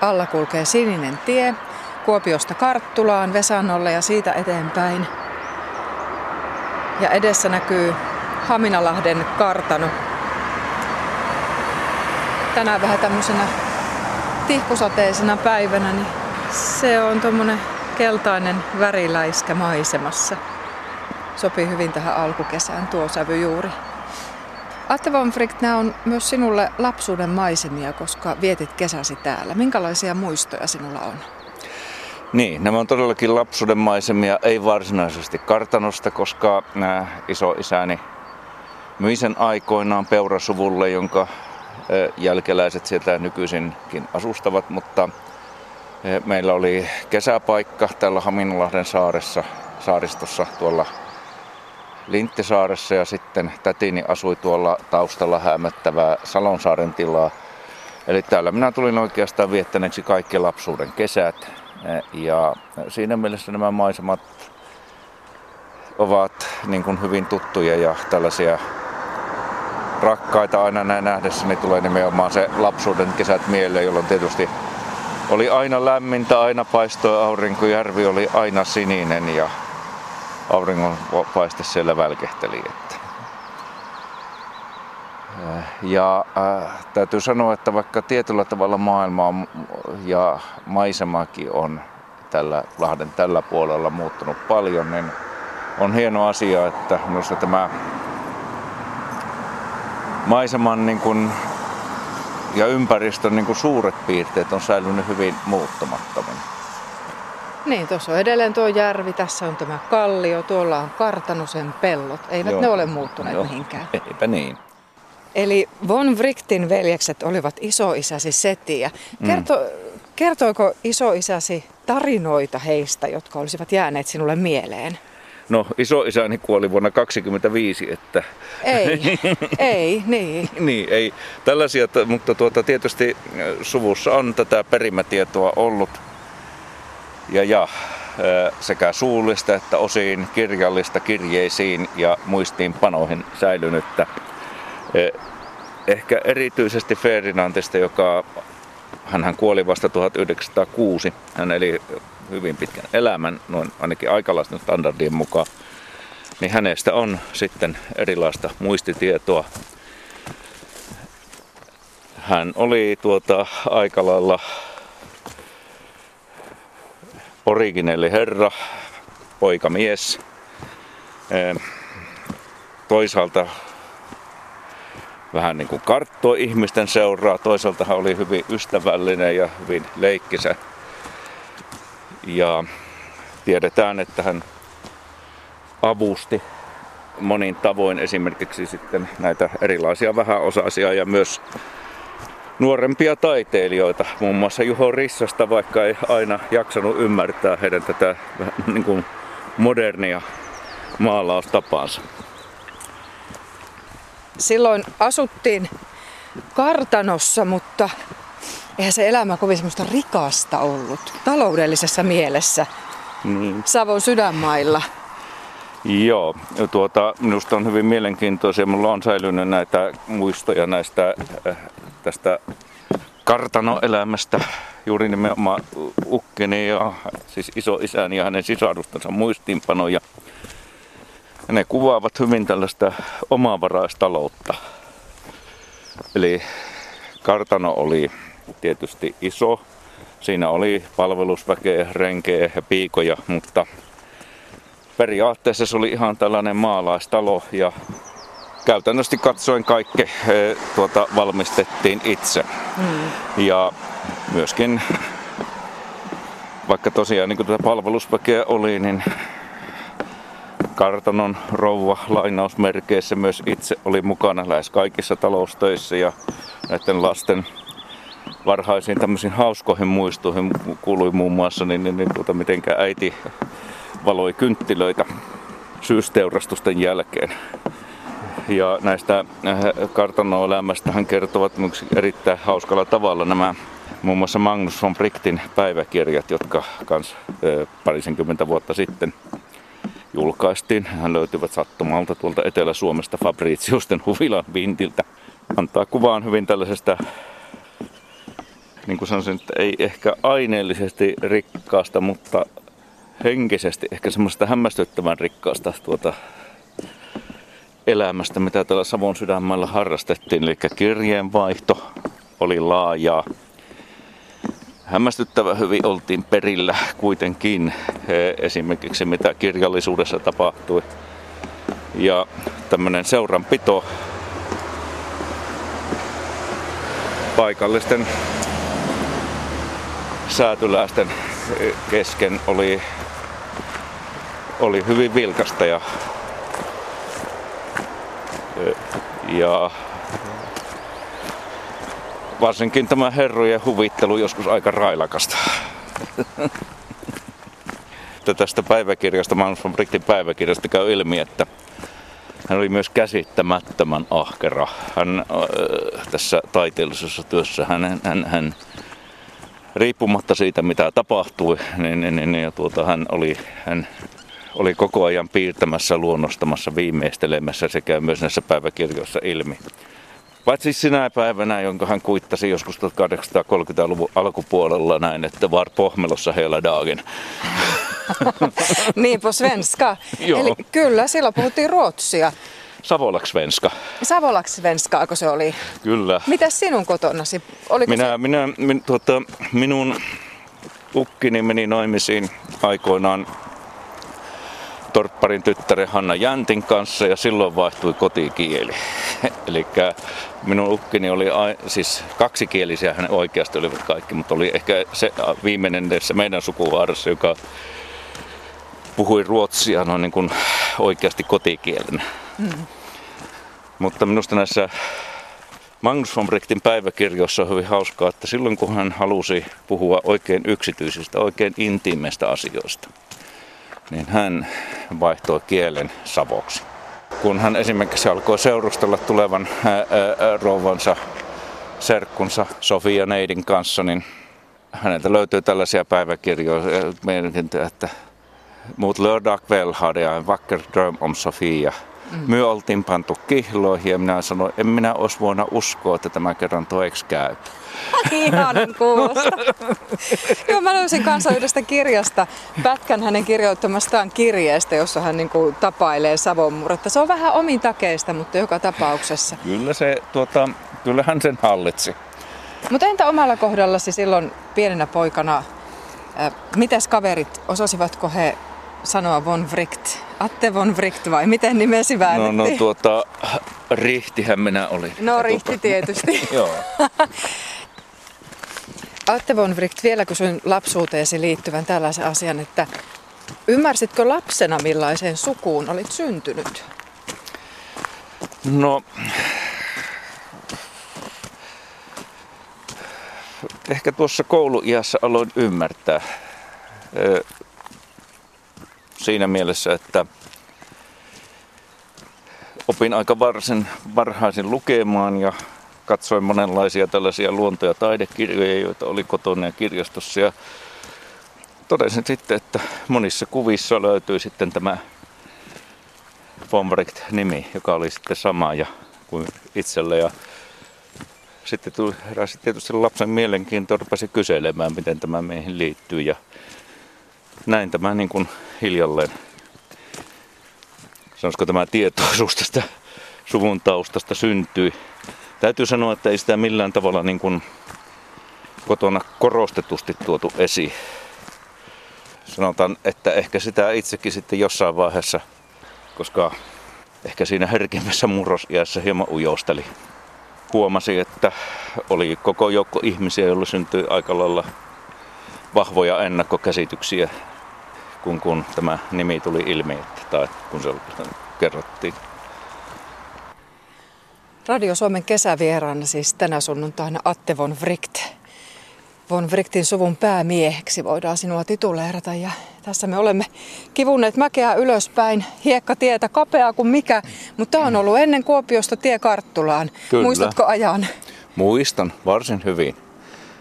alla kulkee sininen tie Kuopiosta Karttulaan Vesannolle ja siitä eteenpäin. Ja edessä näkyy Haminalahden kartano. Tänään vähän tämmöisenä tihkusateisena päivänä, niin se on tuommoinen keltainen väriläiskä maisemassa. Sopii hyvin tähän alkukesään tuo sävy juuri. Atte von Frick, nämä on myös sinulle lapsuuden maisemia, koska vietit kesäsi täällä. Minkälaisia muistoja sinulla on? Niin, nämä on todellakin lapsuuden maisemia, ei varsinaisesti kartanosta, koska nämä isoisäni myi sen aikoinaan peurasuvulle, jonka jälkeläiset sieltä nykyisinkin asustavat, mutta meillä oli kesäpaikka tällä Haminalahden saaressa, saaristossa tuolla Linttisaaressa ja sitten tätini asui tuolla taustalla hämättävää Salonsaaren tilaa. Eli täällä minä tulin oikeastaan viettäneeksi kaikki lapsuuden kesät. Ja siinä mielessä nämä maisemat ovat niin kuin hyvin tuttuja ja tällaisia rakkaita aina näin nähdessäni tulee nimenomaan se lapsuuden kesät mieleen, jolloin tietysti oli aina lämmintä, aina paistoi aurinko, järvi oli aina sininen ja auringon paiste siellä välkehteli. Että. Ja äh, täytyy sanoa, että vaikka tietyllä tavalla maailma ja maisemakin on tällä Lahden tällä puolella muuttunut paljon, niin on hieno asia, että minusta tämä maiseman niin kuin, ja ympäristön niin kuin suuret piirteet on säilynyt hyvin muuttumattomin. Niin, tuossa on edelleen tuo järvi, tässä on tämä kallio, tuolla on Kartanosen pellot. Eivät Joo. ne ole muuttuneet Joo. mihinkään. Eipä niin. Eli Von Wrightin veljekset olivat isoisäsi setiä. Kerto, mm. Kertoiko isoisäsi tarinoita heistä, jotka olisivat jääneet sinulle mieleen? No isoisäni kuoli vuonna 1925, että... Ei, ei, niin. niin, ei tällaisia, mutta tuota, tietysti äh, suvussa on tätä perimätietoa ollut. Ja, ja sekä suullista että osin kirjallista kirjeisiin ja muistiinpanoihin säilynyttä. Ehkä erityisesti Ferdinandista, joka hän kuoli vasta 1906. Hän eli hyvin pitkän elämän, noin ainakin aikalaisten standardien mukaan, niin hänestä on sitten erilaista muistitietoa. Hän oli tuota aika lailla originelli herra, poikamies. Toisaalta vähän niin kuin karttoi ihmisten seuraa, toisaalta hän oli hyvin ystävällinen ja hyvin leikkisä ja tiedetään, että hän avusti monin tavoin esimerkiksi sitten näitä erilaisia vähäosaisia ja myös nuorempia taiteilijoita, muun muassa Juho Rissasta, vaikka ei aina jaksanut ymmärtää heidän tätä niin kuin modernia maalaustapaansa. Silloin asuttiin kartanossa, mutta eihän se elämä kovin semmoista rikasta ollut taloudellisessa mielessä niin. Savon sydänmailla. Joo, tuota, minusta on hyvin mielenkiintoisia. Minulla on säilynyt näitä muistoja näistä äh, tästä kartanoelämästä. Juuri nimenomaan ukkeni ja siis isoisäni ja hänen sisarustensa muistiinpanoja. Ja ne kuvaavat hyvin tällaista omavaraistaloutta. Eli kartano oli tietysti iso. Siinä oli palvelusväkeä, renkeä ja piikoja, mutta periaatteessa se oli ihan tällainen maalaistalo ja käytännössä katsoen kaikki e, tuota, valmistettiin itse. Mm. Ja myöskin, vaikka tosiaan niin tätä palvelusväkeä oli, niin kartanon rouva lainausmerkeissä myös itse oli mukana lähes kaikissa taloustöissä ja näiden lasten varhaisiin tämmöisiin hauskoihin muistoihin kuului muun muassa, niin, niin, niin tuota, mitenkä äiti valoi kynttilöitä syysteurastusten jälkeen. Ja näistä äh, kartanoelämästä hän kertovat erittäin hauskalla tavalla nämä muun muassa Magnus von Brichtin päiväkirjat, jotka kans parisenkymmentä vuotta sitten julkaistiin. Hän löytyvät sattumalta tuolta Etelä-Suomesta Fabritiusten huvilan vintiltä. Antaa kuvaan hyvin tällaisesta niin kuin sanoisin, että ei ehkä aineellisesti rikkaasta, mutta henkisesti ehkä semmoista hämmästyttävän rikkaasta tuota elämästä, mitä täällä Savon sydämellä harrastettiin. Eli kirjeenvaihto oli laajaa. Hämmästyttävä hyvin oltiin perillä kuitenkin esimerkiksi mitä kirjallisuudessa tapahtui. Ja tämmöinen seuranpito paikallisten säätyläisten kesken oli, oli hyvin vilkasta ja, ja varsinkin tämä herrojen huvittelu joskus aika railakasta. tästä päiväkirjasta, Magnus von Brichtin päiväkirjasta käy ilmi, että hän oli myös käsittämättömän ahkera. Hän äh, tässä taiteellisessa työssä, hän, hän, hän riippumatta siitä mitä tapahtui, niin, niin, niin ja tuota, hän, oli, hän oli koko ajan piirtämässä, luonnostamassa, viimeistelemässä sekä myös näissä päiväkirjoissa ilmi. Paitsi sinä päivänä, jonka hän kuittasi joskus 1830-luvun alkupuolella näin, että var pohmelossa heillä dagen. niin på svenska. Eli kyllä, silloin puhuttiin ruotsia. Savolaksvenska. Savolaksvenska, kun se oli? Kyllä. Mitäs sinun kotonasi? Oliko minä, se... minä, min, tuota, minun ukkini meni naimisiin aikoinaan torpparin tyttären Hanna Jäntin kanssa ja silloin vaihtui kotikieli. Eli minun ukkini oli siis kaksikielisiä, hän oikeasti olivat kaikki, mutta oli ehkä se viimeinen se meidän sukuhaarassa, joka puhui ruotsia noin niin kuin oikeasti kotikielenä. Mm. Mutta minusta näissä Magnus von Brichtin päiväkirjoissa on hyvin hauskaa, että silloin kun hän halusi puhua oikein yksityisistä, oikein intiimeistä asioista, niin hän vaihtoi kielen savoksi. Kun hän esimerkiksi alkoi seurustella tulevan ää, ää, rouvansa, serkkunsa Sofia Neidin kanssa, niin häneltä löytyy tällaisia päiväkirjoja, että Mut lördag kväll hade jag en vacker dröm om Sofia. Mm. Me oltiin pantu kihloihin ja minä sanoin, en minä olisi voinut uskoa, että tämä kerran toeksi käy. Ihanan kuulosta. Joo, mä löysin kanssa yhdestä kirjasta pätkän hänen kirjoittamastaan kirjeestä, jossa hän niin kuin tapailee Savonmurretta. Se on vähän omin takeista, mutta joka tapauksessa. Kyllä se, tuota, kyllähän sen hallitsi. Mutta entä omalla kohdallasi silloin pienenä poikana? Mitäs kaverit, osasivatko he sanoa von Wright? Atte von Wright vai miten nimesi väännettiin? No, no tuota, Rihtihän minä olin. No Rihti tietysti. Joo. Atte von Wright, vielä kysyn lapsuuteesi liittyvän tällaisen asian, että ymmärsitkö lapsena millaiseen sukuun olit syntynyt? No, ehkä tuossa kouluiässä aloin ymmärtää siinä mielessä, että opin aika varsin varhaisin lukemaan ja katsoin monenlaisia tällaisia luonto- ja taidekirjoja, joita oli kotona ja kirjastossa. Ja totesin sitten, että monissa kuvissa löytyy sitten tämä Pombricht-nimi, joka oli sitten sama ja kuin itselle. Ja sitten tuli, heräsi tietysti lapsen mielenkiinto, rupesi kyselemään, miten tämä meihin liittyy. Ja näin tämä niin kuin hiljalleen, sanoisiko tämä tietoisuus tästä suvun taustasta syntyi. Täytyy sanoa, että ei sitä millään tavalla niin kuin kotona korostetusti tuotu esiin. Sanotaan, että ehkä sitä itsekin sitten jossain vaiheessa, koska ehkä siinä herkimmässä murrosiässä hieman ujosteli. Huomasi, että oli koko joukko ihmisiä, joilla syntyi aika lailla vahvoja ennakkokäsityksiä kun, kun tämä nimi tuli ilmi, että, tai kun se kerrottiin. Radio Suomen kesävieraana siis tänä sunnuntaina Atte von Wright. Von Wrightin suvun päämieheksi voidaan sinua tituleerata ja tässä me olemme kivunneet mäkeä ylöspäin, hiekkatietä, kapeaa kuin mikä, mutta tämä on ollut ennen Kuopiosta tie Karttulaan. Kyllä. Muistatko ajan? Muistan varsin hyvin.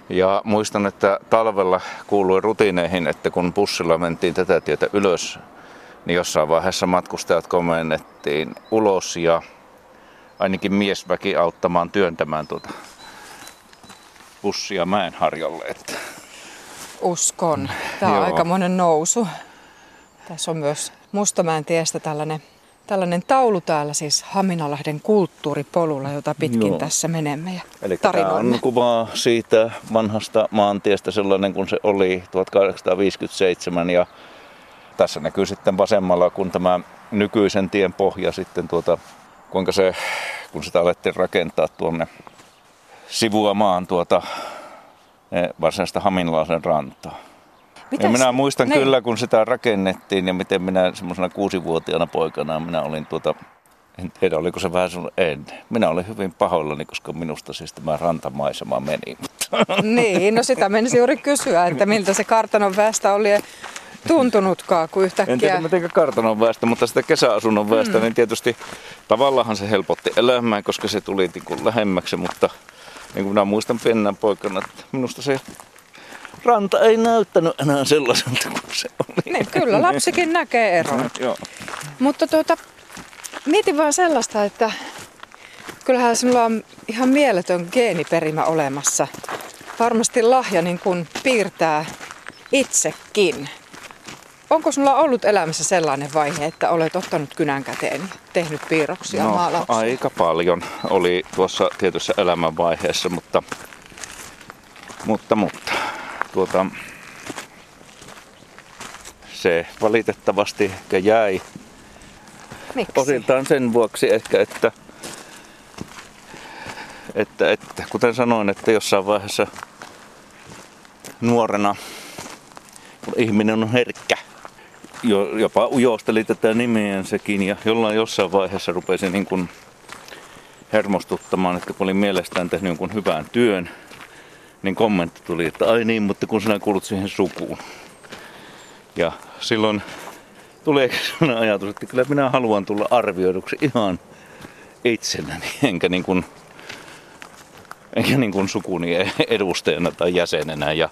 Ja muistan, että talvella kuului rutiineihin, että kun bussilla mentiin tätä tietä ylös, niin jossain vaiheessa matkustajat komennettiin ulos ja ainakin miesväki auttamaan työntämään tuota bussia Mäenharjalle. Että Uskon. Tämä on Joo. aikamoinen nousu. Tässä on myös Mustamäen tiestä tällainen, tällainen taulu täällä, siis Haminalahden kulttuuripolulla, jota pitkin Joo. tässä menemme ja Eli tämä on kuva siitä vanhasta maantiestä sellainen kuin se oli 1857 ja tässä näkyy sitten vasemmalla, kun tämä nykyisen tien pohja sitten tuota, kuinka se, kun sitä alettiin rakentaa tuonne sivua maan tuota eh, varsinaista Haminalaisen rantaa. Ja minä muistan niin. kyllä, kun sitä rakennettiin ja miten minä semmoisena kuusivuotiaana poikana minä olin tuota, en tiedä oliko se vähän sun en. Minä olin hyvin pahoillani, koska minusta siis tämä rantamaisema meni. Mutta Niin, no sitä menisi juuri kysyä, että miltä se kartanon väestä oli tuntunutkaan, kun en tiedä yhtäkkiä... miten kartanon väestä, mutta sitä kesäasunnon väestä, mm. niin tietysti tavallaan se helpotti elämää, koska se tuli niin kuin lähemmäksi, mutta niin kuin minä muistan pienenä poikana, että minusta se ranta ei näyttänyt enää sellaiselta kuin se oli. Niin, kyllä lapsikin näkee eron. Joo. Mutta tuota, mietin vaan sellaista, että kyllähän sinulla on ihan mieletön geeniperimä olemassa. Varmasti lahja niin kuin piirtää itsekin. Onko sinulla ollut elämässä sellainen vaihe, että olet ottanut kynän käteen ja tehnyt piirroksia, No, maalauksia? aika paljon oli tuossa tietyssä elämänvaiheessa, mutta, mutta, mutta tuota, se valitettavasti ehkä jäi Miksi? Osiltaan sen vuoksi ehkä, että, että, että kuten sanoin, että jossain vaiheessa nuorena, ihminen on herkkä, jo, jopa ujosteli tätä nimeänsäkin ja jollain jossain vaiheessa rupesi niin kuin hermostuttamaan, että kun olin mielestään tehnyt jonkun hyvän työn, niin kommentti tuli, että ai niin, mutta kun sinä kuulut siihen sukuun. Ja silloin tuli sellainen ajatus, että kyllä minä haluan tulla arvioiduksi ihan itsenäni, enkä niin kuin, enkä niin kuin sukuni edustajana tai jäsenenä. Ja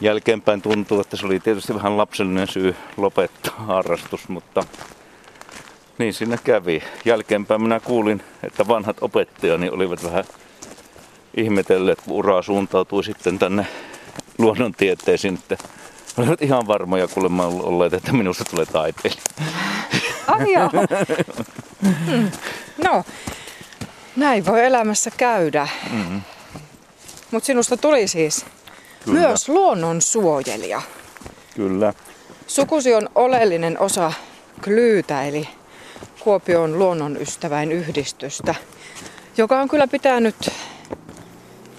jälkeenpäin tuntuu, että se oli tietysti vähän lapsellinen syy lopettaa harrastus, mutta niin siinä kävi. Jälkeenpäin minä kuulin, että vanhat opettajani olivat vähän ihmetelleet, kun ura suuntautui sitten tänne luonnontieteisiin, että olivat ihan varmoja kuulemma olleet, että minusta tulee taiteilija. Ai joo. Hmm. No, näin voi elämässä käydä. Mm-hmm. Mutta sinusta tuli siis Kyllä. myös luonnonsuojelija. Kyllä. Sukusi on oleellinen osa Klyytä, eli Kuopion luonnonystäväin yhdistystä, joka on kyllä pitänyt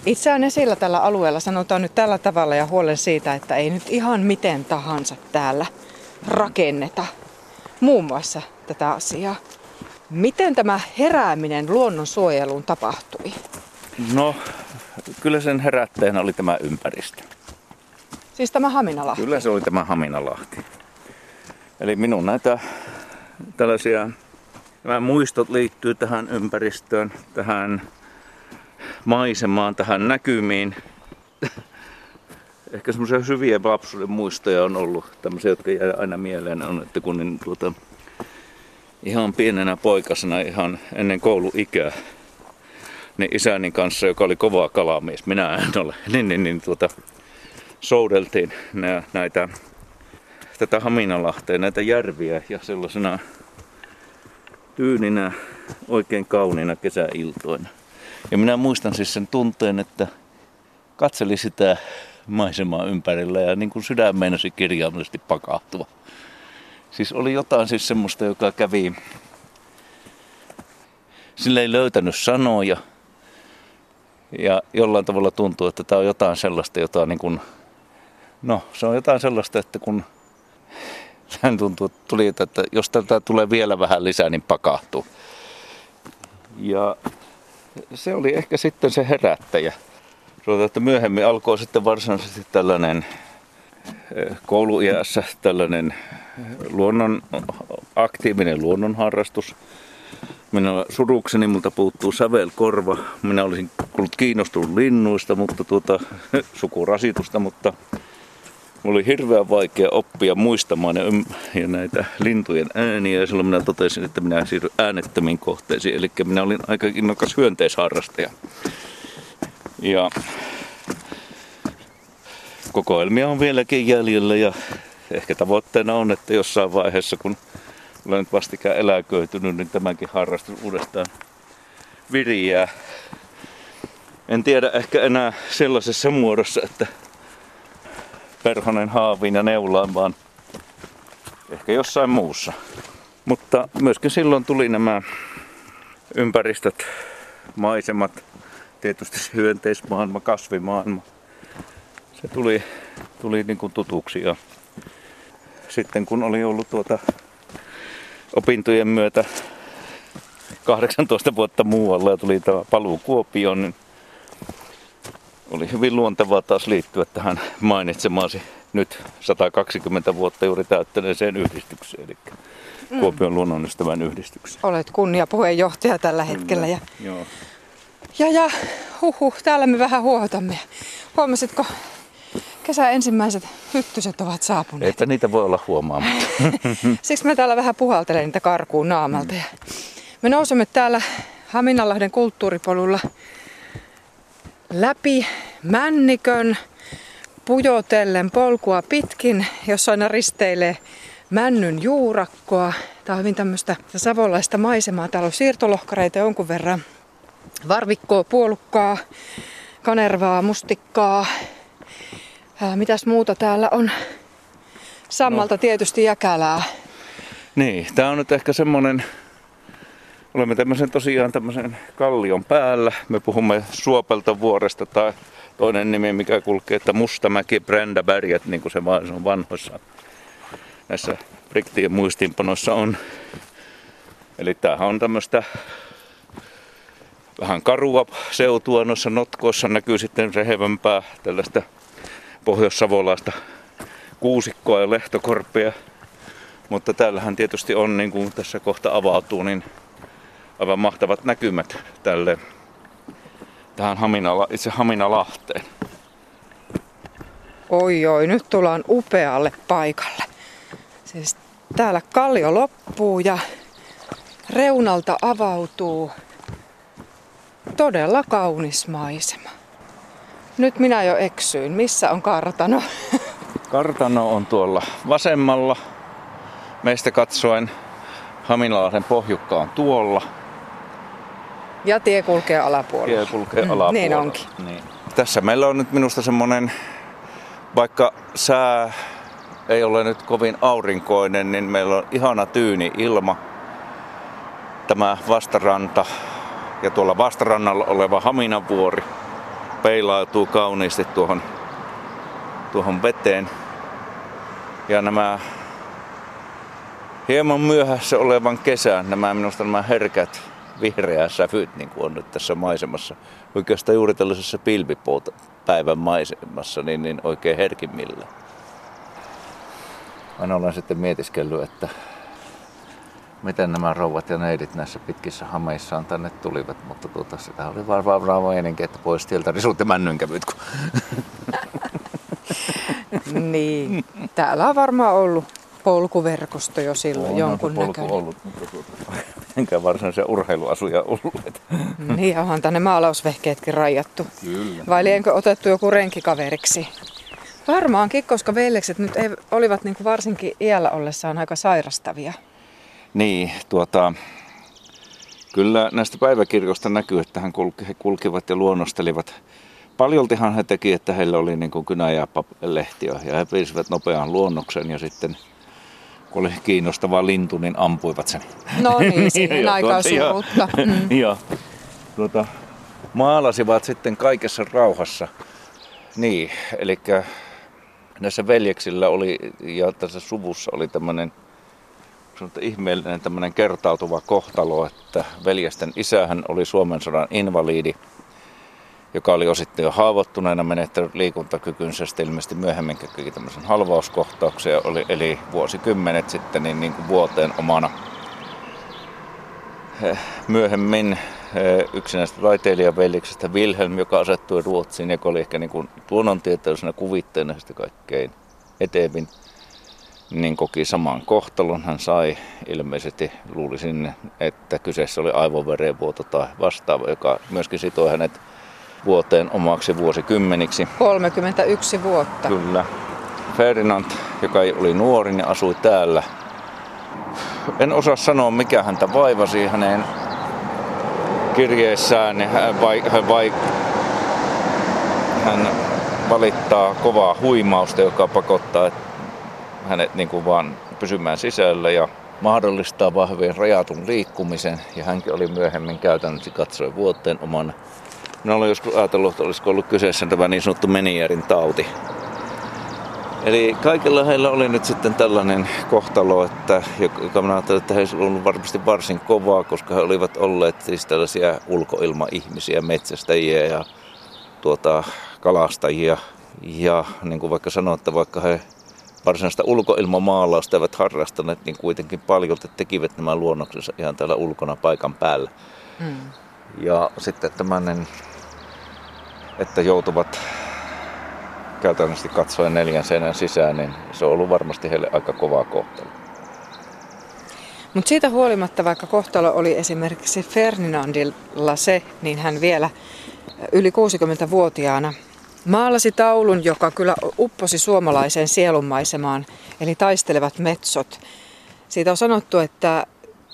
itseään esillä tällä alueella, sanotaan nyt tällä tavalla, ja huolen siitä, että ei nyt ihan miten tahansa täällä rakenneta muun muassa tätä asiaa. Miten tämä herääminen luonnonsuojeluun tapahtui? No, kyllä sen herättäjänä oli tämä ympäristö. Siis tämä Haminala. Kyllä se oli tämä Haminalahti. Eli minun näitä tällaisia, nämä muistot liittyy tähän ympäristöön, tähän maisemaan, tähän näkymiin. Ehkä semmoisia hyviä lapsuuden muistoja on ollut, tämmöisiä, jotka jää aina mieleen, on, että kun niin, tuota, ihan pienenä poikasena, ihan ennen kouluikää, niin isäni kanssa, joka oli kova kalamies, minä en ole, niin, niin, niin tuota, soudeltiin nä, näitä, tätä Haminalahteen, näitä järviä ja sellaisena tyyninä, oikein kauniina kesäiltoina. Ja minä muistan siis sen tunteen, että katseli sitä maisemaa ympärillä ja niin kuin sydän meinasi kirjaimellisesti pakahtua. Siis oli jotain siis semmoista, joka kävi, sillä ei löytänyt sanoja. Ja jollain tavalla tuntuu, että tämä on jotain sellaista, jota niin kuin, no se on jotain sellaista, että kun hän tuntuu, että, tuli, että jos tätä tulee vielä vähän lisää, niin pakahtuu. Ja se oli ehkä sitten se herättäjä. Sanotaan, että myöhemmin alkoi sitten varsinaisesti tällainen kouluiässä tällainen luonnon, aktiivinen luonnonharrastus. Minä surukseni, multa puuttuu sävelkorva. Minä olisin ollut kiinnostunut linnuista, mutta tuota, sukurasitusta, mutta oli hirveän vaikea oppia muistamaan ja, näitä lintujen ääniä. Ja silloin minä totesin, että minä siirryn äänettömiin kohteisiin. Eli minä olin aika innokas hyönteisharrastaja. Ja kokoelmia on vieläkin jäljellä ja ehkä tavoitteena on, että jossain vaiheessa, kun olen nyt vastikään eläköitynyt, niin tämäkin harrastus uudestaan viriää. En tiedä ehkä enää sellaisessa muodossa, että perhonen haaviin ja neulaan, vaan ehkä jossain muussa. Mutta myöskin silloin tuli nämä ympäristöt, maisemat, tietysti se hyönteismaailma, kasvimaailma. Se tuli, tuli niin kuin tutuksi ja sitten kun oli ollut tuota opintojen myötä 18 vuotta muualla ja tuli tämä paluu Kuopioon, niin oli hyvin luontevaa taas liittyä tähän mainitsemaasi nyt 120 vuotta juuri täyttäneeseen yhdistykseen, eli mm. Kuopion luonnonystävän yhdistykseen. Olet kunniapuheenjohtaja tällä hetkellä. Ja, Joo. ja, ja huhu, täällä me vähän huohotamme. Huomasitko, kesän ensimmäiset hyttyset ovat saapuneet. Eipä niitä voi olla huomaamatta. Siksi mä täällä vähän puhaltelen niitä karkuun naamalta. Ja me nousemme täällä Haminalahden kulttuuripolulla läpi Männikön pujotellen polkua pitkin, jossa aina risteilee männyn juurakkoa. Tämä on hyvin tämmöistä savolaista maisemaa. Täällä on siirtolohkareita jonkun verran. Varvikkoa, puolukkaa, kanervaa, mustikkaa. Ää, mitäs muuta täällä on? Sammalta no. tietysti jäkälää. Niin, tää on nyt ehkä semmonen, olemme tämmöisen tosiaan tämmöisen kallion päällä. Me puhumme Suopelta vuoresta tai toinen nimi, mikä kulkee, että Mustamäki, Brändäberget, niin kuin se vaan on vanhoissa näissä briktien muistiinpanoissa on. Eli tämähän on tämmöistä vähän karua seutua noissa notkoissa näkyy sitten rehevämpää tällaista pohjoissavolaista kuusikkoa ja lehtokorppia. Mutta täällähän tietysti on, niin kuin tässä kohta avautuu, niin aivan mahtavat näkymät tälle tähän Haminala, itse Haminalahteen. Oi oi, nyt tullaan upealle paikalle. Siis täällä kallio loppuu ja reunalta avautuu todella kaunis maisema. Nyt minä jo eksyin. Missä on kartano? Kartano on tuolla vasemmalla. Meistä katsoen Haminalahden pohjukka on tuolla. Ja tie kulkee alapuolella. Tie kulkee mm, alapuolella. Niin onkin. Niin. Tässä meillä on nyt minusta semmonen, vaikka sää ei ole nyt kovin aurinkoinen, niin meillä on ihana tyyni ilma. Tämä vastaranta ja tuolla vastarannalla oleva Haminavuori peilautuu kauniisti tuohon, tuohon veteen. Ja nämä hieman myöhässä olevan kesän, nämä minusta nämä herkät vihreät sävyt, niin kuin on nyt tässä maisemassa, oikeastaan juuri tällaisessa pilvipäivän maisemassa, niin, niin oikein herkimmillä. Aina olen sitten mietiskellyt, että miten nämä rouvat ja neidit näissä pitkissä hameissaan tänne tulivat, mutta tuota, sitä oli varmaan bravo ennenkin, että pois tieltä risut ja männynkävyt. Kun... niin, täällä on varmaan ollut polkuverkosto jo silloin on jonkun polku näköinen. ollut, mutta tuota, mitenkään varsinaisia urheiluasuja olleet. Niin, onhan tänne maalausvehkeetkin rajattu. Kyllä. Vai lienkö otettu joku renkikaveriksi? Varmaankin, koska veljekset nyt ei, olivat niin kuin varsinkin iällä ollessaan aika sairastavia. Niin, tuota, kyllä näistä päiväkirjoista näkyy, että hän kulki, he kulkivat ja luonnostelivat. Paljoltihan he teki, että heillä oli niin kuin kynä- ja lehtiä ja he piirsivät nopean luonnoksen ja sitten kun oli kiinnostava lintu, niin ampuivat sen. No niin, siihen aikaan tuota, ja- surutta. Mm. ja tuota, maalasivat sitten kaikessa rauhassa. Niin, eli näissä veljeksillä oli ja tässä suvussa oli tämmöinen ihmeellinen tämmöinen kertautuva kohtalo, että veljesten isähän oli Suomen sodan invaliidi, joka oli osittain jo haavoittuneena menettänyt liikuntakykynsä, sitten ilmeisesti myöhemmin koki tämmöisen halvauskohtauksen oli, eli vuosikymmenet sitten niin, niin kuin vuoteen omana. Myöhemmin yksi näistä taiteilijaveljeksestä Wilhelm, joka asettui Ruotsiin, joka oli ehkä niin kuin luonnontieteellisenä kuvitteena sitä kaikkein etevin, niin koki saman kohtalon. Hän sai ilmeisesti, luulisin, että kyseessä oli aivoverenvuoto tai vastaava, joka myöskin sitoi hänet vuoteen omaksi vuosikymmeniksi. 31 vuotta. Kyllä. Ferdinand, joka oli nuori, niin asui täällä. En osaa sanoa, mikä häntä vaivasi hänen kirjeessään. Hän, vai, hän, vai, hän valittaa kovaa huimausta, joka pakottaa hänet niin kuin vaan pysymään sisällä ja mahdollistaa vahvien rajatun liikkumisen. Ja hänkin oli myöhemmin käytännössä katsoen vuoteen omana. Minä olen joskus ajatellut, että olisiko ollut kyseessä tämä niin sanottu Menierin tauti. Eli kaikilla heillä oli nyt sitten tällainen kohtalo, että, joka minä ajattelin, että heillä oli ollut varmasti varsin kovaa, koska he olivat olleet siis tällaisia ulkoilmaihmisiä, metsästäjiä ja tuota, kalastajia. Ja niin kuin vaikka sanoin, että vaikka he varsinaista ulkoilmamaalausta eivät harrastaneet, niin kuitenkin paljon tekivät nämä luonnoksensa ihan täällä ulkona paikan päällä. Mm. Ja sitten tämmöinen, että joutuvat käytännössä katsoen neljän seinän sisään, niin se on ollut varmasti heille aika kovaa kohtalo. Mutta siitä huolimatta, vaikka kohtalo oli esimerkiksi Ferdinandilla se, niin hän vielä yli 60-vuotiaana maalasi taulun, joka kyllä upposi suomalaiseen sielunmaisemaan, eli taistelevat metsot. Siitä on sanottu, että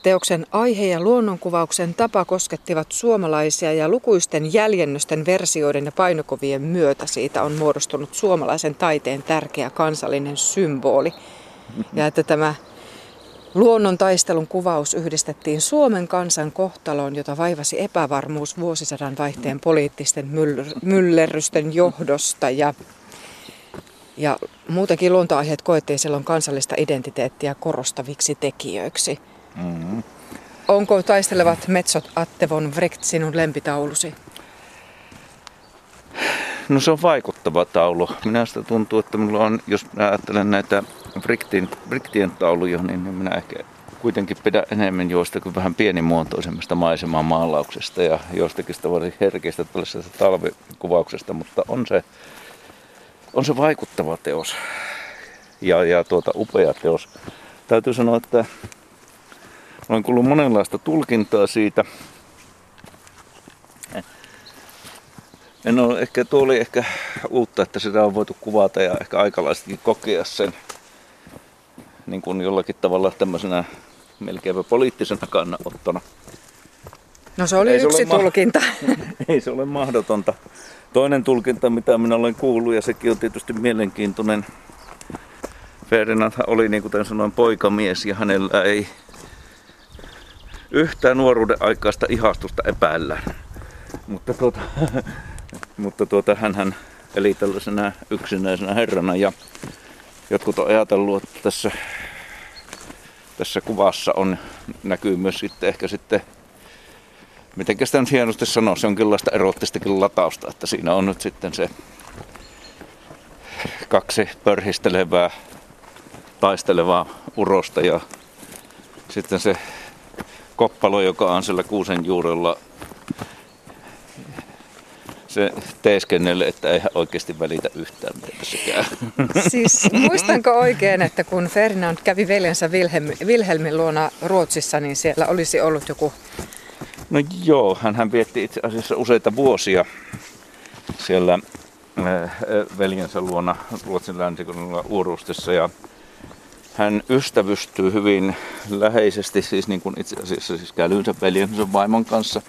Teoksen aihe ja luonnonkuvauksen tapa koskettivat suomalaisia ja lukuisten jäljennösten versioiden ja painokuvien myötä siitä on muodostunut suomalaisen taiteen tärkeä kansallinen symboli. Ja että tämä luonnon taistelun kuvaus yhdistettiin Suomen kansan kohtaloon, jota vaivasi epävarmuus vuosisadan vaihteen poliittisten myllerrysten johdosta ja ja muutenkin luontoaiheet koettiin silloin kansallista identiteettiä korostaviksi tekijöiksi. Mm-hmm. Onko taistelevat metsot Atte von Wrecht sinun lempitaulusi? No se on vaikuttava taulu. Minä sitä tuntuu, että minulla on, jos ajattelen näitä Wrechtien, Wrechtien tauluja, niin minä ehkä kuitenkin pidän enemmän joistakin vähän pienimuotoisemmasta maiseman maalauksesta ja joistakin varsin herkistä tällaisesta talvikuvauksesta, mutta on se, on se vaikuttava teos ja, ja tuota, upea teos. Täytyy sanoa, että olen kuullut monenlaista tulkintaa siitä. En ole, ehkä tuo oli ehkä uutta, että sitä on voitu kuvata ja ehkä aikalaisetkin kokea sen niin kuin jollakin tavalla tämmöisenä melkeinpä poliittisena kannanottona. No se oli ei yksi se tulkinta. Ma- ei se ole mahdotonta. Toinen tulkinta, mitä minä olen kuullut, ja sekin on tietysti mielenkiintoinen. Ferdinand oli, niin kuin sanoin, poikamies ja hänellä ei yhtään nuoruuden aikaista ihastusta epäillään. Mutta tuota, mutta tuota, hän eli tällaisena yksinäisenä herrana ja jotkut on ajatellut, että tässä, tässä kuvassa on, näkyy myös sitten ehkä sitten miten sitä nyt hienosti sanoa, se on jonkinlaista erottistakin latausta, että siinä on nyt sitten se kaksi pörhistelevää, taistelevaa urosta ja sitten se koppalo, joka on siellä kuusen juurella se teeskennelle, että ei oikeasti välitä yhtään, tässä käy. Siis muistanko oikein, että kun Ferdinand kävi veljensä Wilhelm, Wilhelmin luona Ruotsissa, niin siellä olisi ollut joku... No joo, hän vietti itse asiassa useita vuosia siellä äh, veljensä luona Ruotsin länsikunnalla Uurustissa ja hän ystävystyy hyvin läheisesti, siis niin kuin itse asiassa siis kälynsä veljensä vaimon kanssa.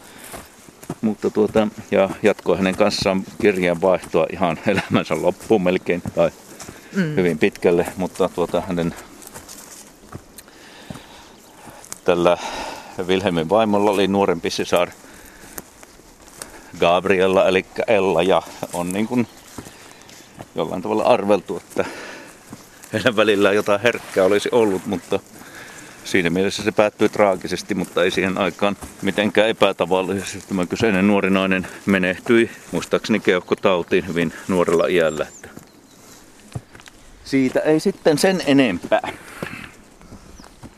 Mutta tuota, ja jatkoi hänen kanssaan kirjeenvaihtoa ihan elämänsä loppuun melkein, tai mm. hyvin pitkälle, mutta tuota, hänen tällä Wilhelmin vaimolla oli nuorempi sisar Gabriella, eli Ella, ja on niin kuin jollain tavalla arveltu, että heidän välillään jotain herkkää olisi ollut, mutta siinä mielessä se päättyi traagisesti, mutta ei siihen aikaan mitenkään epätavallisesti. Tämä kyseinen nuori nainen menehtyi, muistaakseni keuhkotautiin hyvin nuorella iällä. Siitä ei sitten sen enempää.